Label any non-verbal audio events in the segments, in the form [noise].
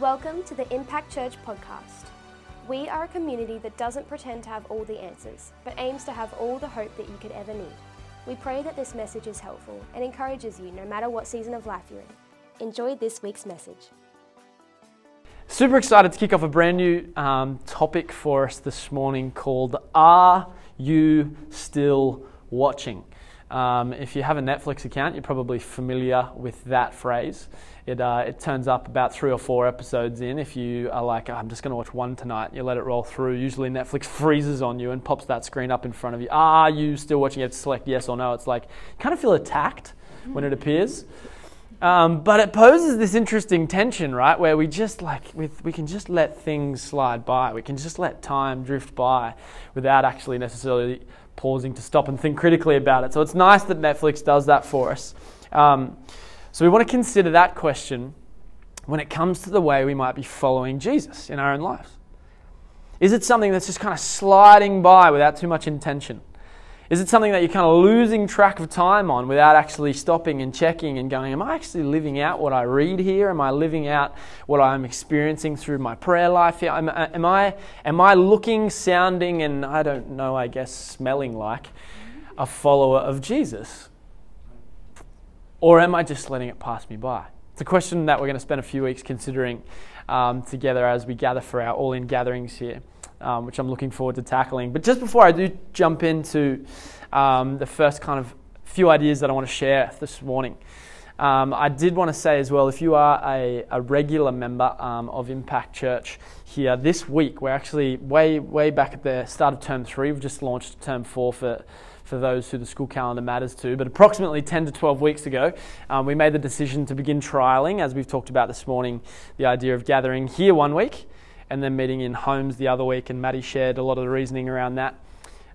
Welcome to the Impact Church podcast. We are a community that doesn't pretend to have all the answers, but aims to have all the hope that you could ever need. We pray that this message is helpful and encourages you no matter what season of life you're in. Enjoy this week's message. Super excited to kick off a brand new um, topic for us this morning called Are You Still Watching? Um, if you have a Netflix account, you're probably familiar with that phrase. It, uh, it turns up about three or four episodes in. If you are like, I'm just going to watch one tonight, you let it roll through. Usually Netflix freezes on you and pops that screen up in front of you. Are you still watching? To select yes or no. It's like, you kind of feel attacked when it appears. Um, but it poses this interesting tension, right? Where we just like, with, we can just let things slide by. We can just let time drift by without actually necessarily pausing to stop and think critically about it. So it's nice that Netflix does that for us. Um, so we want to consider that question when it comes to the way we might be following Jesus in our own lives. Is it something that's just kind of sliding by without too much intention? Is it something that you're kind of losing track of time on without actually stopping and checking and going, Am I actually living out what I read here? Am I living out what I'm experiencing through my prayer life here? Am, am, I, am I looking, sounding, and I don't know, I guess, smelling like a follower of Jesus? Or am I just letting it pass me by? It's a question that we're going to spend a few weeks considering um, together as we gather for our all in gatherings here um, which I'm looking forward to tackling. But just before I do jump into um, the first kind of few ideas that I want to share this morning, um, I did want to say as well if you are a, a regular member um, of Impact Church here this week, we're actually way, way back at the start of term three. We've just launched term four for for those who the school calendar matters to. But approximately 10 to 12 weeks ago, um, we made the decision to begin trialing, as we've talked about this morning, the idea of gathering here one week and then meeting in homes the other week. And Maddie shared a lot of the reasoning around that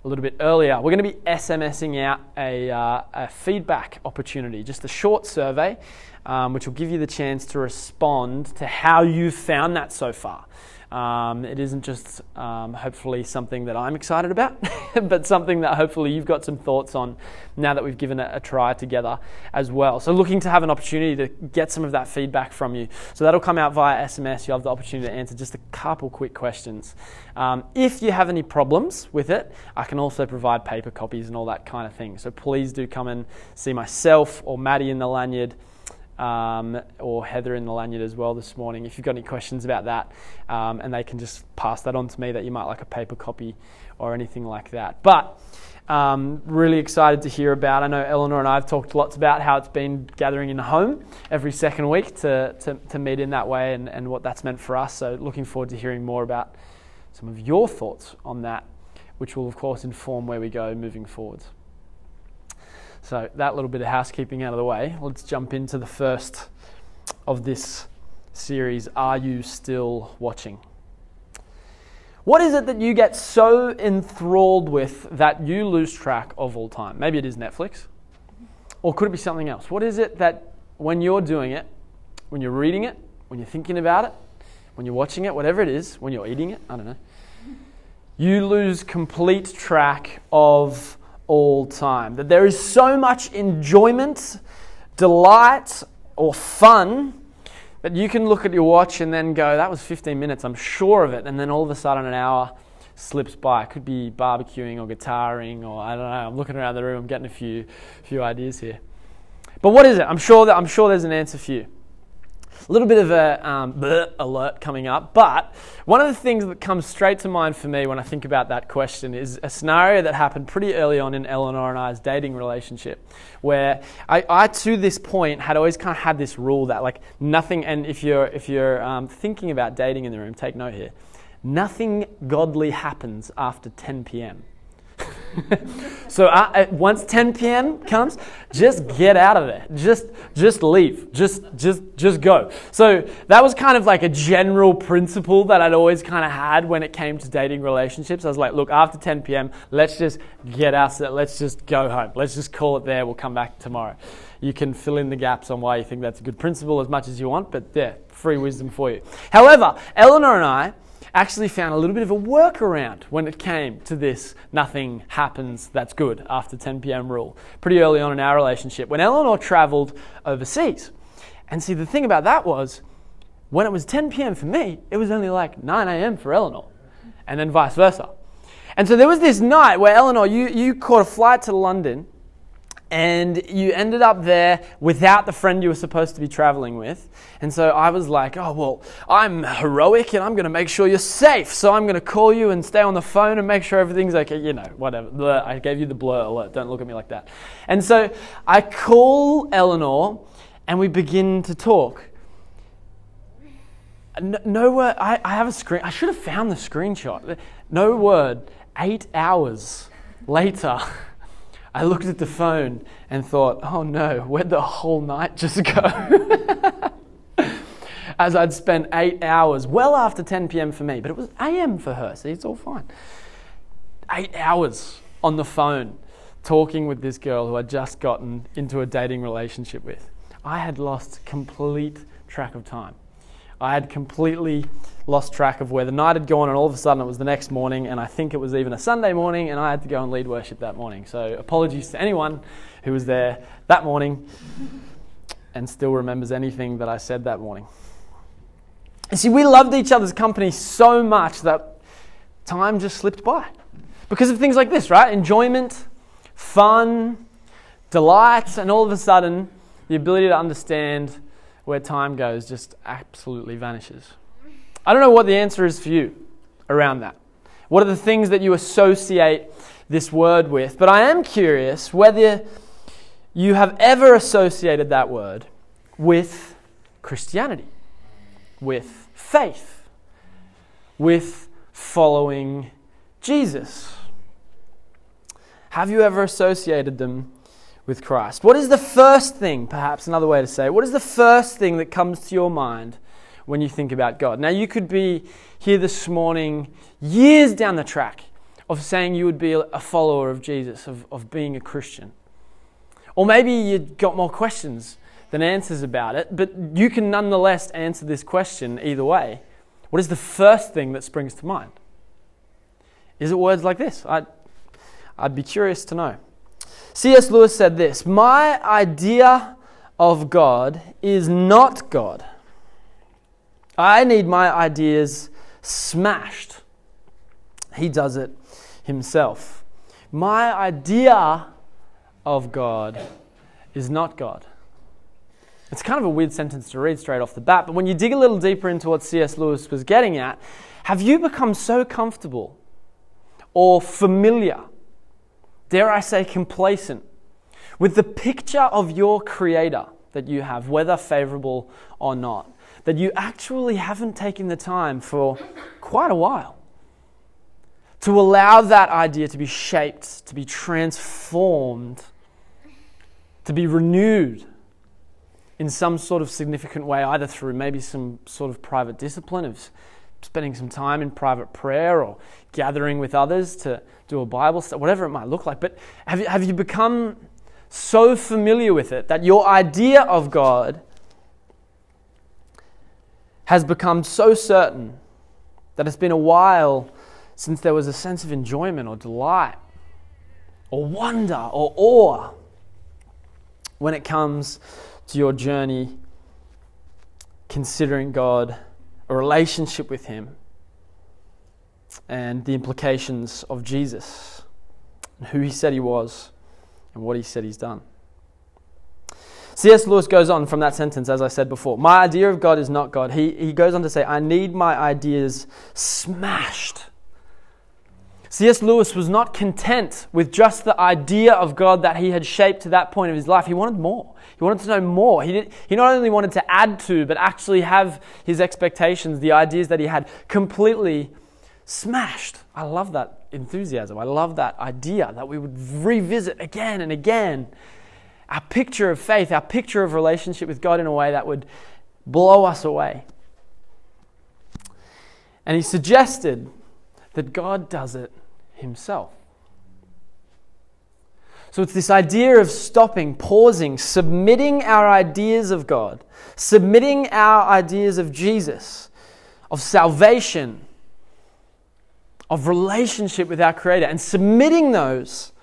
a little bit earlier. We're going to be SMSing out a, uh, a feedback opportunity, just a short survey, um, which will give you the chance to respond to how you've found that so far. Um, it isn't just um, hopefully something that I'm excited about, [laughs] but something that hopefully you've got some thoughts on now that we've given it a try together as well. So, looking to have an opportunity to get some of that feedback from you. So, that'll come out via SMS. You'll have the opportunity to answer just a couple quick questions. Um, if you have any problems with it, I can also provide paper copies and all that kind of thing. So, please do come and see myself or Maddie in the lanyard um, or Heather in the lanyard as well this morning. If you've got any questions about that, um, and they can just pass that on to me that you might like a paper copy or anything like that. But um, really excited to hear about. I know Eleanor and I have talked lots about how it's been gathering in the home every second week to, to, to meet in that way and, and what that's meant for us. So, looking forward to hearing more about some of your thoughts on that, which will, of course, inform where we go moving forwards. So, that little bit of housekeeping out of the way, let's jump into the first of this series Are You Still Watching? What is it that you get so enthralled with that you lose track of all time? Maybe it is Netflix, or could it be something else? What is it that when you're doing it, when you're reading it, when you're thinking about it, when you're watching it, whatever it is, when you're eating it, I don't know, you lose complete track of all time. That there is so much enjoyment, delight, or fun that you can look at your watch and then go, that was 15 minutes, I'm sure of it. And then all of a sudden, an hour slips by. It could be barbecuing or guitaring, or I don't know. I'm looking around the room, I'm getting a few, few ideas here. But what is it? I'm sure, that, I'm sure there's an answer for you. A little bit of a um, alert coming up, but one of the things that comes straight to mind for me when I think about that question is a scenario that happened pretty early on in Eleanor and I's dating relationship, where I, I to this point had always kind of had this rule that like nothing, and if you're if you're um, thinking about dating in the room, take note here, nothing godly happens after 10 p.m. [laughs] so uh once 10 p.m. comes, just get out of there. Just just leave. Just just just go. So that was kind of like a general principle that I'd always kind of had when it came to dating relationships. I was like, look, after 10 p.m., let's just get out. Let's just go home. Let's just call it there. We'll come back tomorrow. You can fill in the gaps on why you think that's a good principle as much as you want, but there, free wisdom for you. However, Eleanor and I actually found a little bit of a workaround when it came to this nothing happens that's good after 10 p.m. rule pretty early on in our relationship when Eleanor traveled overseas. And see, the thing about that was when it was 10 p.m. for me, it was only like 9 a.m. for Eleanor, and then vice versa. And so there was this night where Eleanor, you, you caught a flight to London and you ended up there without the friend you were supposed to be traveling with. And so I was like, oh, well, I'm heroic and I'm going to make sure you're safe. So I'm going to call you and stay on the phone and make sure everything's okay. You know, whatever. I gave you the blur alert. Don't look at me like that. And so I call Eleanor and we begin to talk. No, no word. I, I have a screen. I should have found the screenshot. No word. Eight hours later. [laughs] I looked at the phone and thought, oh no, where'd the whole night just go? [laughs] As I'd spent eight hours, well after 10 p.m. for me, but it was a.m. for her, see, it's all fine. Eight hours on the phone talking with this girl who I'd just gotten into a dating relationship with. I had lost complete track of time. I had completely lost track of where the night had gone, and all of a sudden it was the next morning, and I think it was even a Sunday morning, and I had to go and lead worship that morning. So, apologies to anyone who was there that morning and still remembers anything that I said that morning. You see, we loved each other's company so much that time just slipped by because of things like this, right? Enjoyment, fun, delight, and all of a sudden, the ability to understand where time goes just absolutely vanishes. I don't know what the answer is for you around that. What are the things that you associate this word with? But I am curious whether you have ever associated that word with Christianity, with faith, with following Jesus. Have you ever associated them with Christ. What is the first thing, perhaps another way to say what is the first thing that comes to your mind when you think about God? Now, you could be here this morning, years down the track, of saying you would be a follower of Jesus, of, of being a Christian. Or maybe you've got more questions than answers about it, but you can nonetheless answer this question either way. What is the first thing that springs to mind? Is it words like this? I'd, I'd be curious to know. C.S. Lewis said this My idea of God is not God. I need my ideas smashed. He does it himself. My idea of God is not God. It's kind of a weird sentence to read straight off the bat, but when you dig a little deeper into what C.S. Lewis was getting at, have you become so comfortable or familiar dare I say, complacent with the picture of your Creator that you have, whether favorable or not, that you actually haven't taken the time for quite a while to allow that idea to be shaped, to be transformed, to be renewed in some sort of significant way, either through maybe some sort of private discipline of spending some time in private prayer or gathering with others to do a Bible study, whatever it might look like. But have you, have you become so familiar with it that your idea of God has become so certain that it's been a while since there was a sense of enjoyment or delight or wonder or awe when it comes to your journey considering God a relationship with Him, and the implications of Jesus, and who He said He was, and what He said He's done. C.S. Lewis goes on from that sentence, as I said before. My idea of God is not God. He, he goes on to say, I need my ideas smashed. C.S. Lewis was not content with just the idea of God that he had shaped to that point of his life. He wanted more. He wanted to know more. He, did, he not only wanted to add to, but actually have his expectations, the ideas that he had, completely smashed. I love that enthusiasm. I love that idea that we would revisit again and again our picture of faith, our picture of relationship with God in a way that would blow us away. And he suggested that God does it himself. So it's this idea of stopping, pausing, submitting our ideas of God, submitting our ideas of Jesus, of salvation, of relationship with our Creator, and submitting those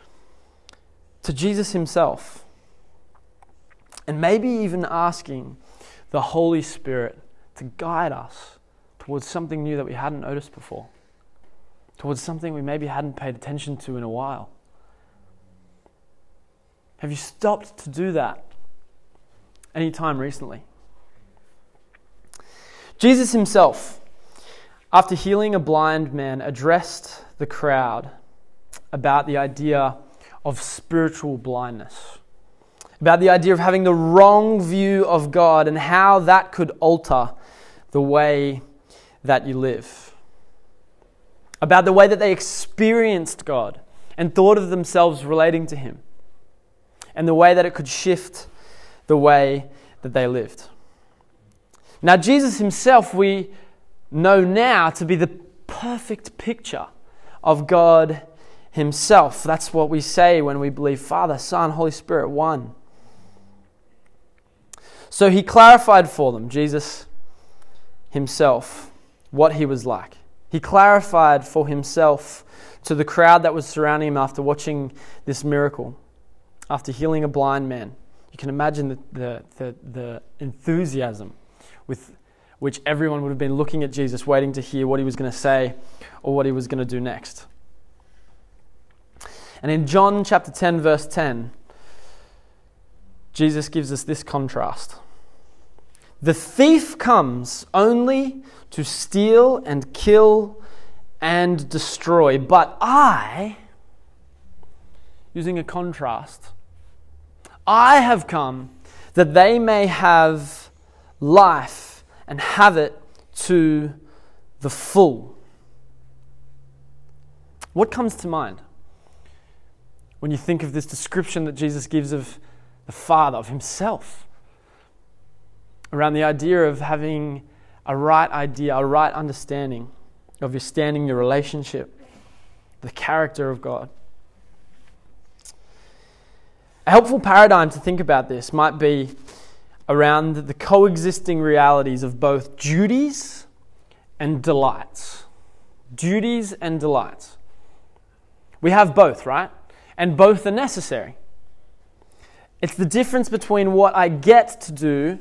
to Jesus Himself. And maybe even asking the Holy Spirit to guide us towards something new that we hadn't noticed before, towards something we maybe hadn't paid attention to in a while. Have you stopped to do that any time recently? Jesus himself, after healing a blind man, addressed the crowd about the idea of spiritual blindness, about the idea of having the wrong view of God and how that could alter the way that you live, about the way that they experienced God and thought of themselves relating to Him, and the way that it could shift the way that they lived. Now, Jesus himself, we know now to be the perfect picture of God himself. That's what we say when we believe Father, Son, Holy Spirit, one. So he clarified for them, Jesus himself, what he was like. He clarified for himself to the crowd that was surrounding him after watching this miracle, after healing a blind man. You can imagine the, the, the, the enthusiasm with which everyone would have been looking at Jesus, waiting to hear what he was going to say or what he was going to do next. And in John chapter 10, verse 10, Jesus gives us this contrast. The thief comes only to steal and kill and destroy, but I, using a contrast, I have come that they may have life and have it to the full. What comes to mind when you think of this description that Jesus gives of the Father, of Himself? Around the idea of having a right idea, a right understanding of your standing, your relationship, the character of God. A helpful paradigm to think about this might be around the coexisting realities of both duties and delights. Duties and delights. We have both, right? And both are necessary. It's the difference between what I get to do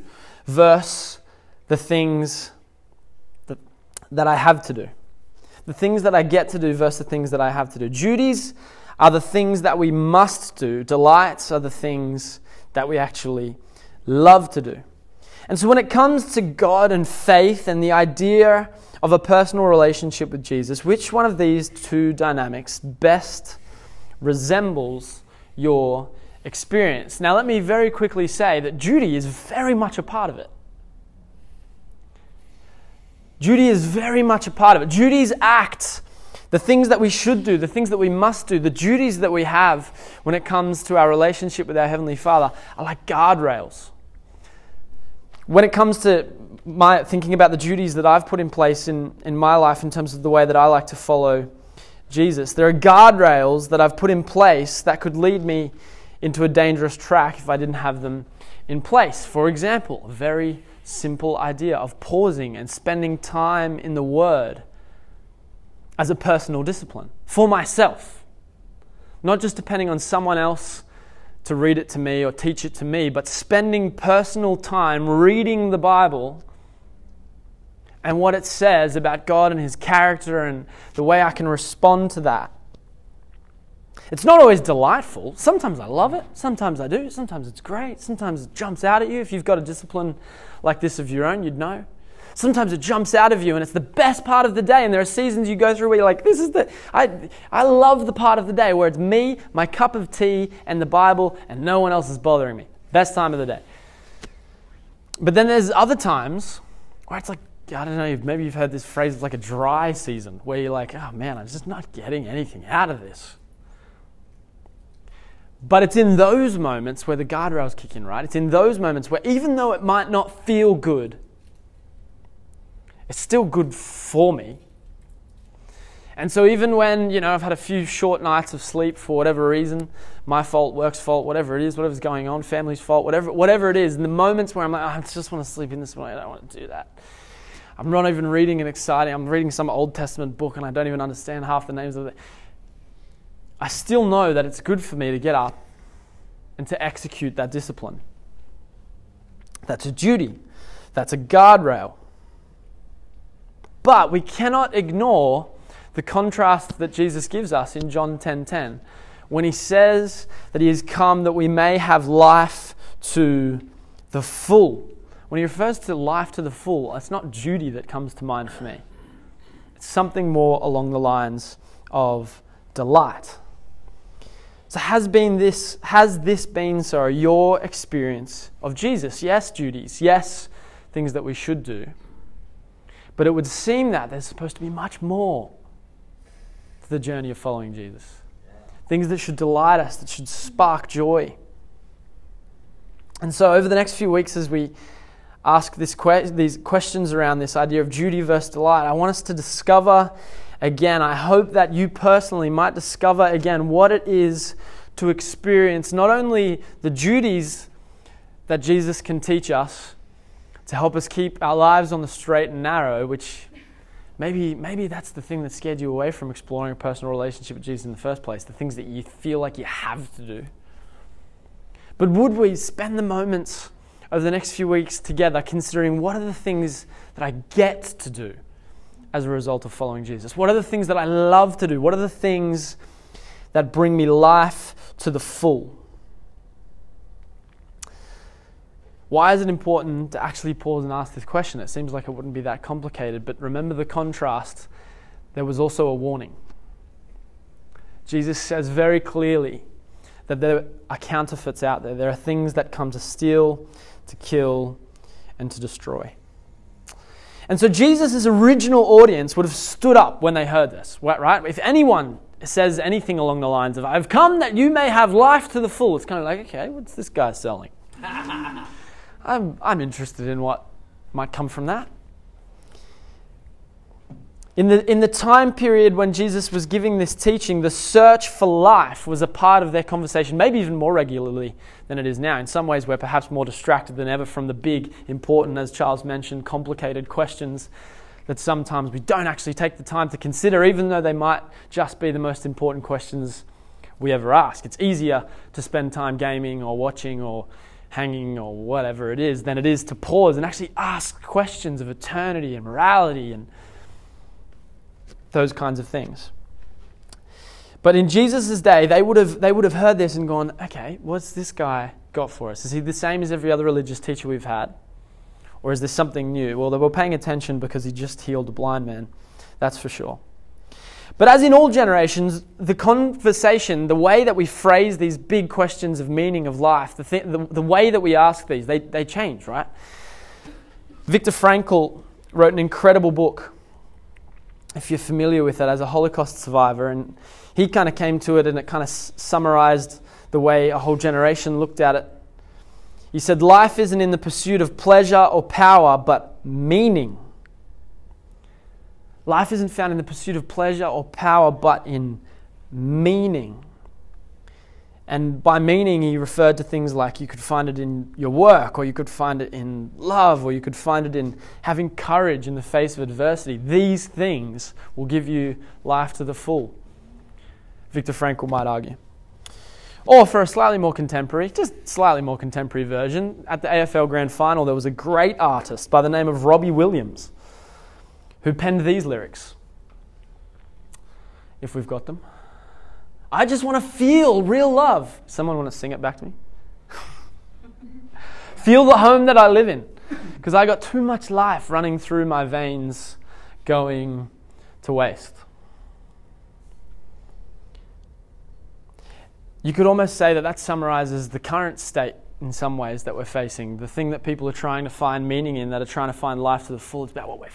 versus the things that, that I have to do. The things that I get to do versus the things that I have to do. Duties are the things that we must do, delights are the things that we actually love to do. And so when it comes to God and faith and the idea of a personal relationship with Jesus, which one of these two dynamics best resembles your experience? Now, let me very quickly say that duty is very much a part of it. Duty is very much a part of it. Duties act the things that we should do, the things that we must do, the duties that we have when it comes to our relationship with our Heavenly Father are like guardrails when it comes to my thinking about the duties that I've put in place in, in my life in terms of the way that I like to follow Jesus, there are guardrails that I've put in place that could lead me into a dangerous track if I didn't have them in place. For example, a very simple idea of pausing and spending time in the Word as a personal discipline for myself, not just depending on someone else to read it to me or teach it to me, but spending personal time reading the Bible and what it says about God and His character and the way I can respond to that. It's not always delightful. Sometimes I love it. Sometimes I do. Sometimes it's great. Sometimes it jumps out at you. If you've got a discipline like this of your own, you'd know. Sometimes it jumps out of you and it's the best part of the day. And there are seasons you go through where you're like, this is the, I, I love the part of the day where it's me, my cup of tea, and the Bible, and no one else is bothering me. Best time of the day. But then there's other times where it's like, I don't know, maybe you've heard this phrase, it's like a dry season, where you're like, oh man, I'm just not getting anything out of this. But it's in those moments where the guardrails kick in, right? It's in those moments where even though it might not feel good, it's still good for me. And so even when, you know, I've had a few short nights of sleep for whatever reason, my fault, work's fault, whatever it is, whatever's going on, family's fault, whatever, whatever it is, in the moments where I'm like, oh, I just want to sleep in this way, I don't want to do that. I'm not even reading an exciting, I'm reading some Old Testament book and I don't even understand half the names of it. I still know that it's good for me to get up and to execute that discipline. That's a duty. That's a guardrail. But we cannot ignore the contrast that Jesus gives us in John 10:10 10, 10, when he says that he has come that we may have life to the full. When he refers to life to the full, it's not duty that comes to mind for me. It's something more along the lines of delight. So has been this has this been so your experience of Jesus? Yes, duties. Yes, things that we should do. But it would seem that there's supposed to be much more to the journey of following Jesus. Things that should delight us, that should spark joy. And so over the next few weeks as we ask que- these questions around this idea of duty versus delight, I want us to discover again, I hope that you personally might discover again what it is to experience not only the duties that Jesus can teach us to help us keep our lives on the straight and narrow, which maybe, maybe that's the thing that scared you away from exploring a personal relationship with Jesus in the first place, the things that you feel like you have to do. But would we spend the moments over the next few weeks together considering what are the things that I get to do as a result of following Jesus? What are the things that I love to do? What are the things that bring me life to the full? Why is it important to actually pause and ask this question? It seems like it wouldn't be that complicated, but remember the contrast. There was also a warning. Jesus says very clearly that there are counterfeits out there. There are things that come to steal, to kill, and to destroy. And so Jesus' original audience would have stood up when they heard this, right? If anyone says anything along the lines of, I've come that you may have life to the full, it's kind of like, okay, what's this guy selling? [laughs] I'm, I'm interested in what might come from that. In the, in the time period when Jesus was giving this teaching, the search for life was a part of their conversation, maybe even more regularly than it is now. In some ways, we're perhaps more distracted than ever from the big, important, as Charles mentioned, complicated questions that sometimes we don't actually take the time to consider, even though they might just be the most important questions we ever ask. It's easier to spend time gaming or watching or hanging or whatever it is than it is to pause and actually ask questions of eternity and morality and those kinds of things. But in Jesus' day, they would, have, they would have heard this and gone, okay, what's this guy got for us? Is he the same as every other religious teacher we've had? Or is this something new? Well, they were paying attention because he just healed a blind man, that's for sure. But as in all generations, the conversation, the way that we phrase these big questions of meaning of life, the, th- the, the way that we ask these, they, they change, right? Viktor Frankl wrote an incredible book if you're familiar with it, as a Holocaust survivor. And he kind of came to it and it kind of s- summarized the way a whole generation looked at it. He said, Life isn't in the pursuit of pleasure or power, but meaning. Life isn't found in the pursuit of pleasure or power, but in meaning. And by meaning, he referred to things like you could find it in your work, or you could find it in love, or you could find it in having courage in the face of adversity. These things will give you life to the full, Viktor Frankl might argue. Or for a slightly more contemporary, just slightly more contemporary version, at the AFL Grand Final, there was a great artist by the name of Robbie Williams who penned these lyrics. If we've got them. I just want to feel real love. Someone want to sing it back to me? [laughs] feel the home that I live in. Because I got too much life running through my veins going to waste. You could almost say that that summarizes the current state in some ways that we're facing. The thing that people are trying to find meaning in, that are trying to find life to the full, it's about what we're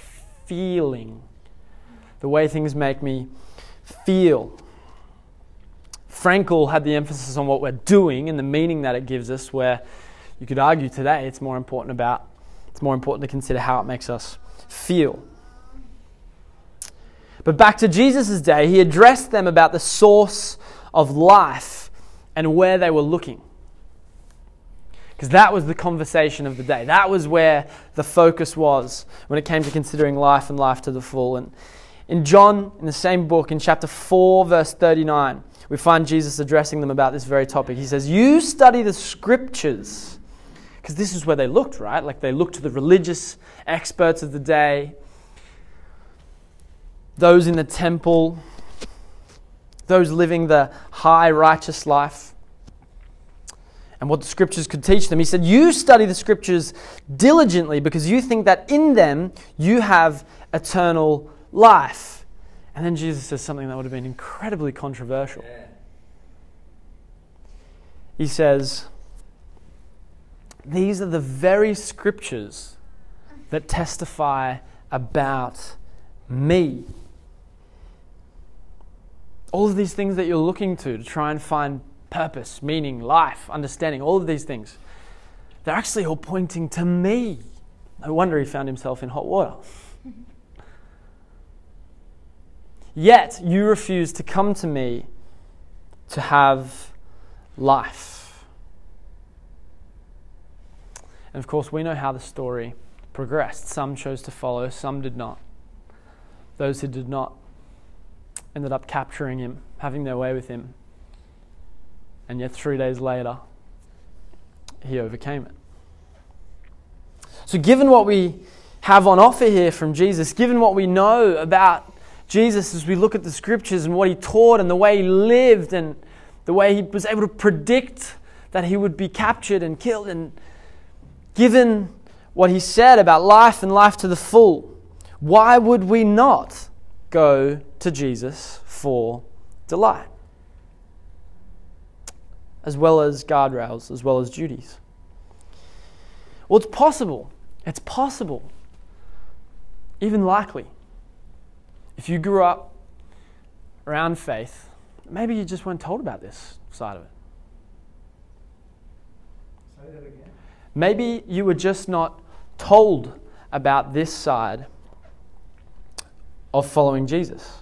feeling. The way things make me feel. Frankl had the emphasis on what we're doing and the meaning that it gives us, where you could argue today it's more important about it's more important to consider how it makes us feel. But back to Jesus' day, he addressed them about the source of life and where they were looking. Because that was the conversation of the day. That was where the focus was when it came to considering life and life to the full. And in John, in the same book, in chapter 4, verse 39, we find Jesus addressing them about this very topic. He says, You study the scriptures. Because this is where they looked, right? Like they looked to the religious experts of the day. those in the temple, those living the high righteous life, and what the scriptures could teach them. He said, You study the scriptures diligently because you think that in them you have eternal life. And then Jesus says something that would have been incredibly controversial. He says, These are the very scriptures that testify about me. All of these things that you're looking to to try and find purpose, meaning, life, understanding, all of these things, they're actually all pointing to me. No wonder he found himself in hot water. [laughs] Yet you refuse to come to me to have life. And of course, we know how the story progressed. Some chose to follow, some did not. Those who did not ended up capturing him, having their way with him. And yet, three days later, he overcame it. So, given what we have on offer here from Jesus, given what we know about Jesus as we look at the scriptures and what he taught and the way he lived and the way he was able to predict that he would be captured and killed, and given what he said about life and life to the full, why would we not go to Jesus for delight? As well as guardrails, as well as duties. Well, it's possible. It's possible, even likely, if you grew up around faith, maybe you just weren't told about this side of it. Say that again. Maybe you were just not told about this side of following Jesus.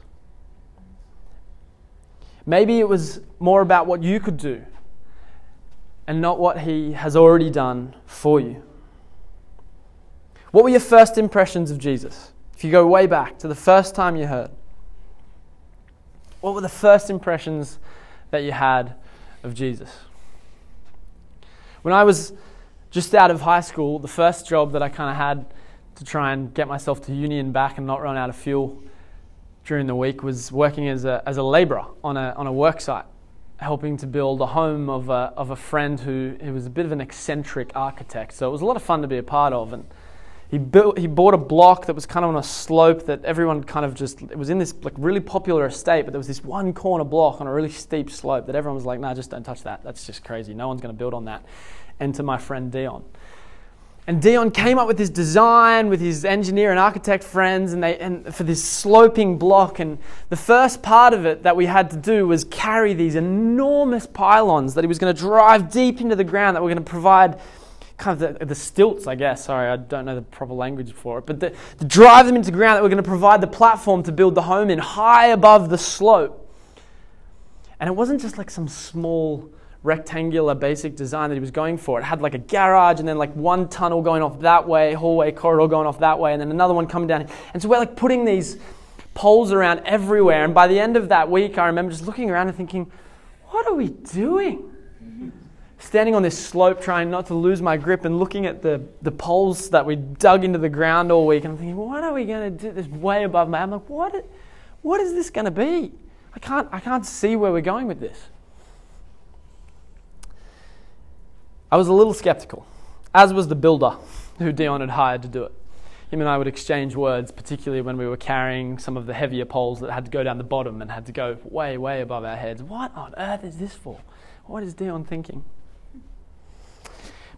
Maybe it was more about what you could do and not what He has already done for you. What were your first impressions of Jesus? If you go way back to the first time you heard, what were the first impressions that you had of Jesus? When I was just out of high school, the first job that I kind of had to try and get myself to uni and back and not run out of fuel during the week was working as a, as a labourer on a, on a work site, helping to build a home of a, of a friend who, who was a bit of an eccentric architect. So it was a lot of fun to be a part of. And he built he bought a block that was kind of on a slope that everyone kind of just it was in this like really popular estate but there was this one corner block on a really steep slope that everyone was like nah just don't touch that. That's just crazy. No one's going to build on that. And to my friend Dion. And Dion came up with this design with his engineer and architect friends and they and for this sloping block and the first part of it that we had to do was carry these enormous pylons that he was going to drive deep into the ground that were going to provide kind of the, the, stilts, I guess. Sorry, I don't know the proper language for it. But the, to drive them into ground that we're going to provide the platform to build the home in high above the slope. And it wasn't just like some small rectangular basic design that he was going for. It had like a garage and then like one tunnel going off that way, hallway corridor going off that way, and then another one coming down. And so we're like putting these poles around everywhere. And by the end of that week, I remember just looking around and thinking, what are we doing? Standing on this slope trying not to lose my grip and looking at the, the poles that we dug into the ground all week. And I'm thinking, what are we going to do this way above my I'm like, what, what is this going to be? I can't, I can't see where we're going with this. I was a little skeptical, as was the builder who Dion had hired to do it. Him and I would exchange words, particularly when we were carrying some of the heavier poles that had to go down the bottom and had to go way, way above our heads. What on earth is this for? What is Dion thinking?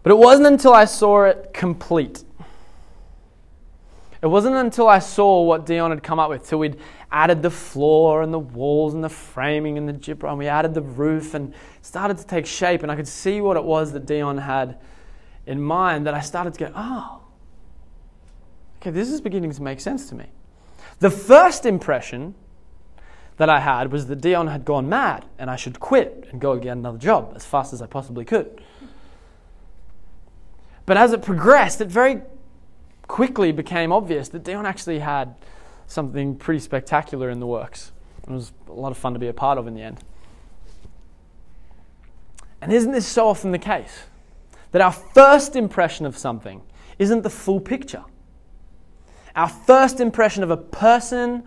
But it wasn't until I saw it complete. It wasn't until I saw what Dion had come up with, till we'd added the floor and the walls and the framing and the gyprock, and we added the roof and started to take shape, and I could see what it was that Dion had in mind, that I started to go, oh, okay, this is beginning to make sense to me. The first impression that I had was that Dion had gone mad and I should quit and go get another job as fast as I possibly could. But as it progressed, it very quickly became obvious that Dion actually had something pretty spectacular in the works. It was a lot of fun to be a part of in the end. And isn't this so often the case? That our first impression of something isn't the full picture. Our first impression of a person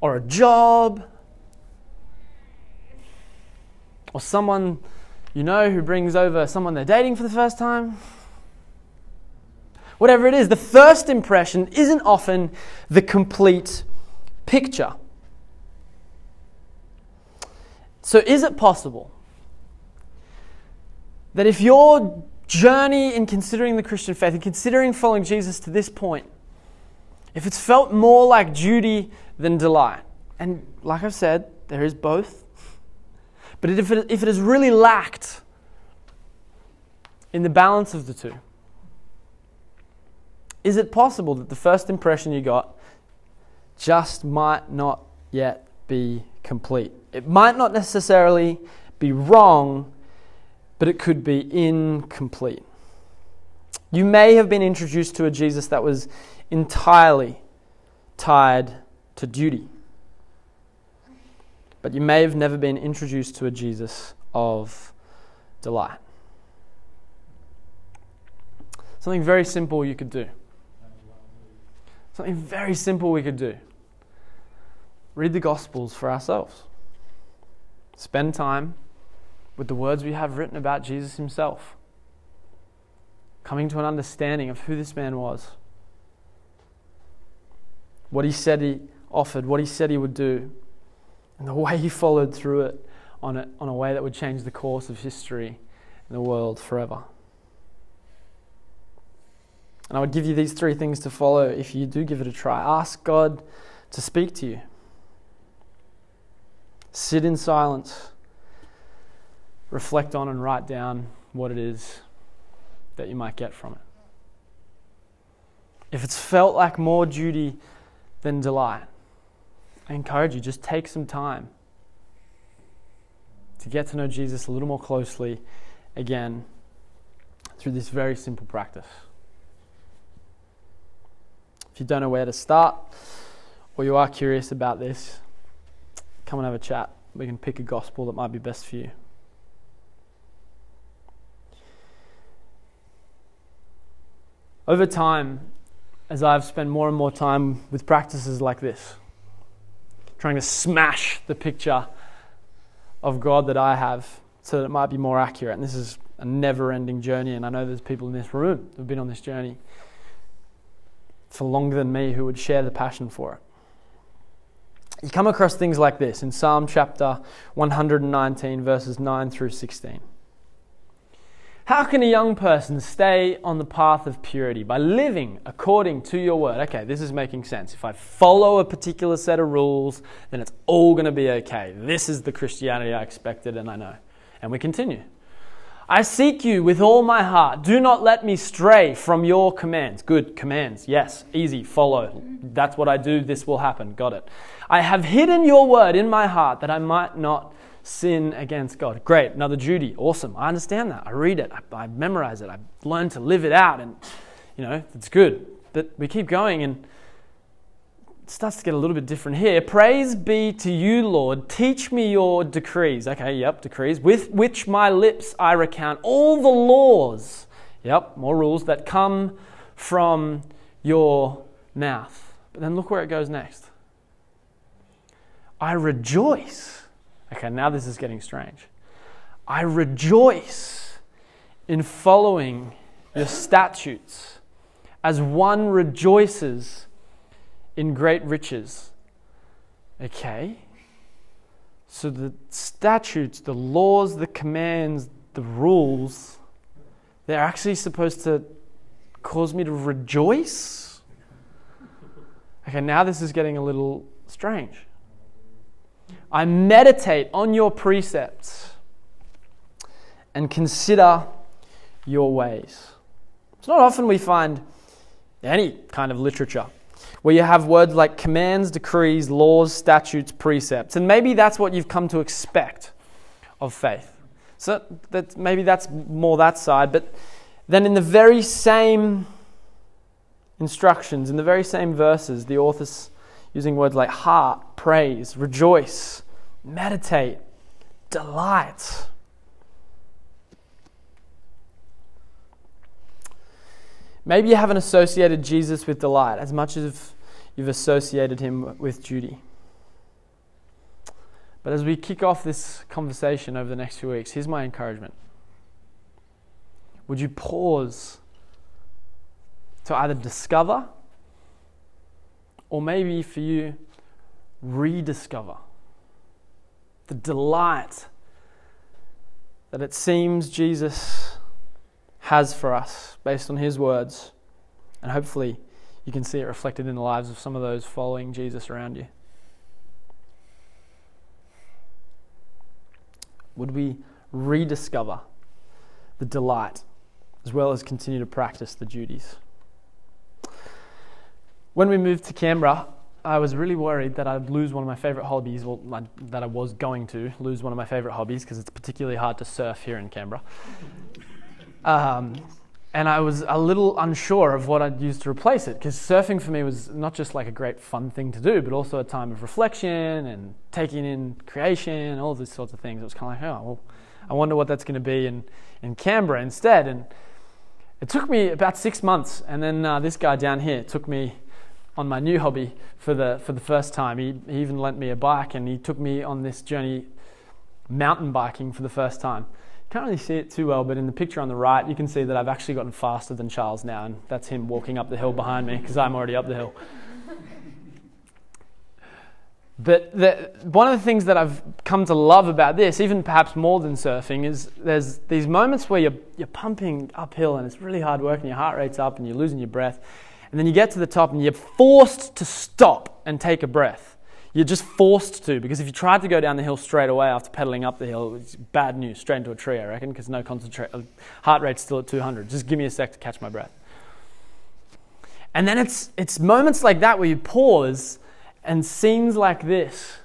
or a job or someone you know who brings over someone they're dating for the first time. Whatever it is, the first impression isn't often the complete picture. So, is it possible that if your journey in considering the Christian faith and considering following Jesus to this point, if it's felt more like duty than delight, and like I've said, there is both, but if it, if it has really lacked in the balance of the two, is it possible that the first impression you got just might not yet be complete? It might not necessarily be wrong, but it could be incomplete. You may have been introduced to a Jesus that was entirely tied to duty. But you may have never been introduced to a Jesus of delight. Something very simple you could do. Something very simple we could do. Read the Gospels for ourselves. Spend time with the words we have written about Jesus himself. Coming to an understanding of who this man was, what he said he offered, what he said he would do, and the [laughs] way he followed through it on a, on a way that would change the course of history and the world forever. And I would give you these three things to follow if you do give it a try. Ask God to speak to you. Sit in silence. Reflect on and write down what it is that you might get from it. If it's felt like more duty than delight, I encourage you just take some time to get to know Jesus a little more closely again through this very simple practice. If you don't know where to start or you are curious about this, come and have a chat. We can pick a gospel that might be best for you. Over time, as I've spent more and more time with practices like this, trying to smash the picture of God that I have so that it might be more accurate. And this is a never ending journey, and I know there's people in this room who've been on this journey for longer than me who would share the passion for it. You come across things like this in Psalm chapter 119, verses 9 through 16. How can a young person stay on the path of purity? By living according to your word. Okay, this is making sense. If I follow a particular set of rules, then it's all going to be okay. This is the Christianity I expected and I know. And we continue. I seek you with all my heart. Do not let me stray from your commands. Good commands. Yes, easy, follow. That's what I do. This will happen. Got it. I have hidden your word in my heart that I might not sin against God. Great, another duty. Awesome. I understand that. I read it. I, I memorize it. I learn to live it out. And, you know, it's good. But we keep going and starts to get a little bit different here. Praise be to you, Lord. Teach me your decrees. Okay, yep, decrees. With which my lips I recount all the laws. Yep, more rules that come from your mouth. But then look where it goes next. I rejoice. Okay, now this is getting strange. I rejoice in following your statutes as one rejoices in great riches. Okay? So the statutes, the laws, the commands, the rules, they're actually supposed to cause me to rejoice? Okay, now this is getting a little strange. I meditate on your precepts and consider your ways. It's not often we find any kind of literature where you have words like commands, decrees, laws, statutes, precepts. And maybe that's what you've come to expect of faith. So that maybe that's more that side. But then in the very same instructions, in the very same verses, the author's using words like heart, praise, rejoice, meditate, delight. Maybe you haven't associated Jesus with delight as much as you've associated him with duty. But as we kick off this conversation over the next few weeks, here's my encouragement. Would you pause to either discover or maybe for you, rediscover the delight that it seems Jesus has for us based on his words. And hopefully, you can see it reflected in the lives of some of those following Jesus around you. Would we rediscover the delight as well as continue to practice the duties? When we moved to Canberra, I was really worried that I'd lose one of my favorite hobbies, well, that I was going to lose one of my favorite hobbies because it's particularly hard to surf here in Canberra. Um, and I was a little unsure of what I'd use to replace it because surfing for me was not just like a great fun thing to do, but also a time of reflection and taking in creation and all these sorts of things. It was kind of like, oh, well, I wonder what that's going to be in, in Canberra instead. And it took me about six months, and then uh, this guy down here took me on my new hobby for the for the first time. He, he even lent me a bike, and he took me on this journey mountain biking for the first time can't really see it too well, but in the picture on the right, you can see that I've actually gotten faster than Charles now, and that's him walking up the hill behind me because I'm already up the hill. But the, one of the things that I've come to love about this, even perhaps more than surfing, is there's these moments where you're, you're pumping uphill and it's really hard work and your heart rate's up and you're losing your breath. And then you get to the top and you're forced to stop and take a breath. You're just forced to, because if you tried to go down the hill straight away after pedaling up the hill, it's bad news, straight into a tree, I reckon, because no concentrate, uh, heart rate's still at 200. Just give me a sec to catch my breath. And then it's, it's moments like that where you pause and scenes like this.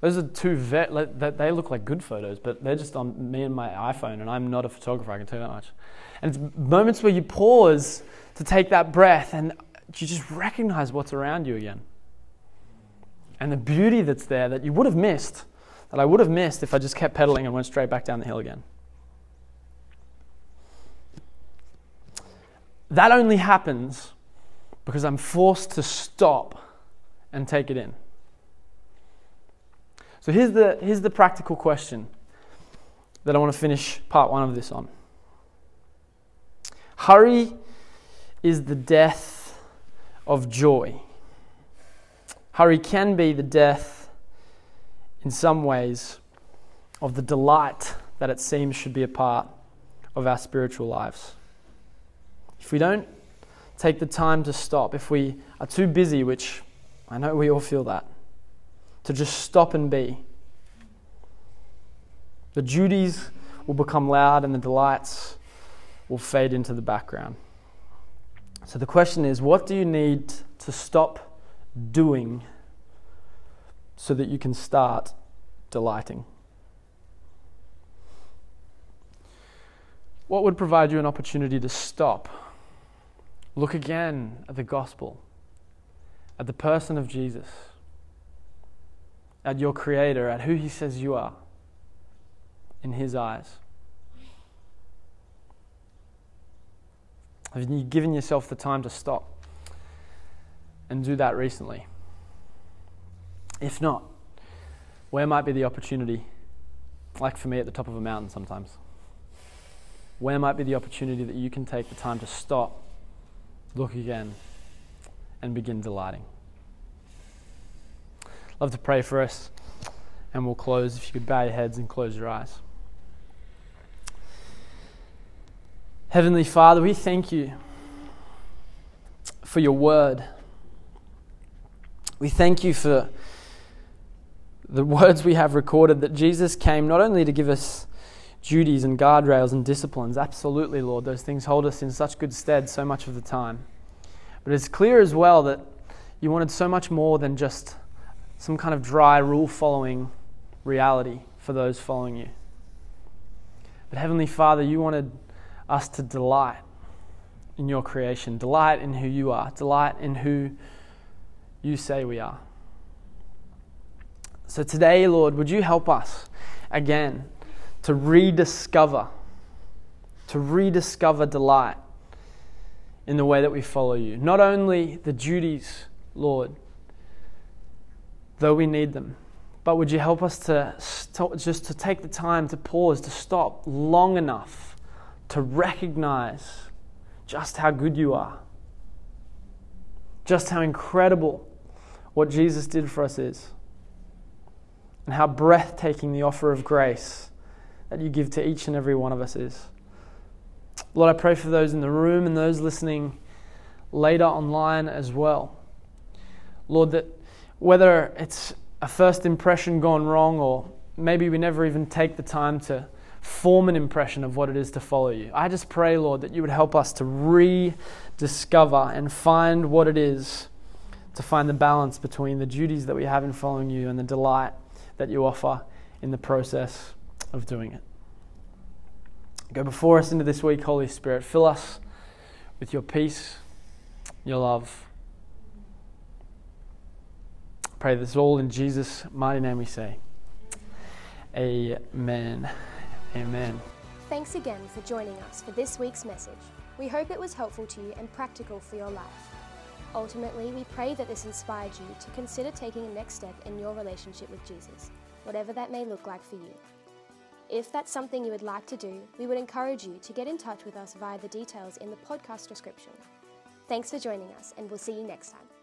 Those are two, vet, they look like good photos, but they're just on me and my iPhone, and I'm not a photographer, I can tell you that much. And it's moments where you pause to take that breath and you just recognize what's around you again and the beauty that's there that you would have missed, that I would have missed if I just kept pedaling and went straight back down the hill again. That only happens because I'm forced to stop and take it in. So here's the, here's the practical question that I want to finish part one of this on. Hurry is the death of joy. Hurry can be the death, in some ways, of the delight that it seems should be a part of our spiritual lives. If we don't take the time to stop, if we are too busy, which I know we all feel that, to just stop and be, the duties will become loud and the delights will fade into the background. So the question is what do you need to stop doing so that you can start delighting. What would provide you an opportunity to stop? Look again at the gospel, at the person of Jesus, at your Creator, at who He says you are in His eyes. Have you given yourself the time to stop? And do that recently? If not, where might be the opportunity, like for me at the top of a mountain sometimes? Where might be the opportunity that you can take the time to stop, look again, and begin delighting? Love to pray for us, and we'll close. If you could bow your heads and close your eyes. Heavenly Father, we thank you for your word. We thank you for the words we have recorded that Jesus came not only to give us duties and guardrails and disciplines, absolutely, Lord, those things hold us in such good stead so much of the time. But it's clear as well that you wanted so much more than just some kind of dry rule following reality for those following you. But Heavenly Father, you wanted us to delight in your creation, delight in who you are, delight in who you say we are. So today, Lord, would you help us again to rediscover, to rediscover delight in the way that we follow you? Not only the duties, Lord, though we need them, But would you help us to stop, just to take the time to pause, to stop long enough to recognize just how good you are, just how incredible what Jesus did for us is, and how breathtaking the offer of grace that you give to each and every one of us is. Lord, I pray for those in the room and those listening later online as well. Lord, that whether it's a first impression gone wrong or maybe we never even take the time to form an impression of what it is to follow you. I just pray, Lord, that you would help us to rediscover and find what it is to find the balance between the duties that we have in following you and the delight that you offer in the process of doing it. Go before us into this week, Holy Spirit. Fill us with your peace, your love. Pray this all in Jesus' mighty name we say. Amen. Amen. Thanks again for joining us for this week's message. We hope it was helpful to you and practical for your life. Ultimately, we pray that this inspired you to consider taking a next step in your relationship with Jesus, whatever that may look like for you. If that's something you would like to do, we would encourage you to get in touch with us via the details in the podcast description. Thanks for joining us, and we'll see you next time.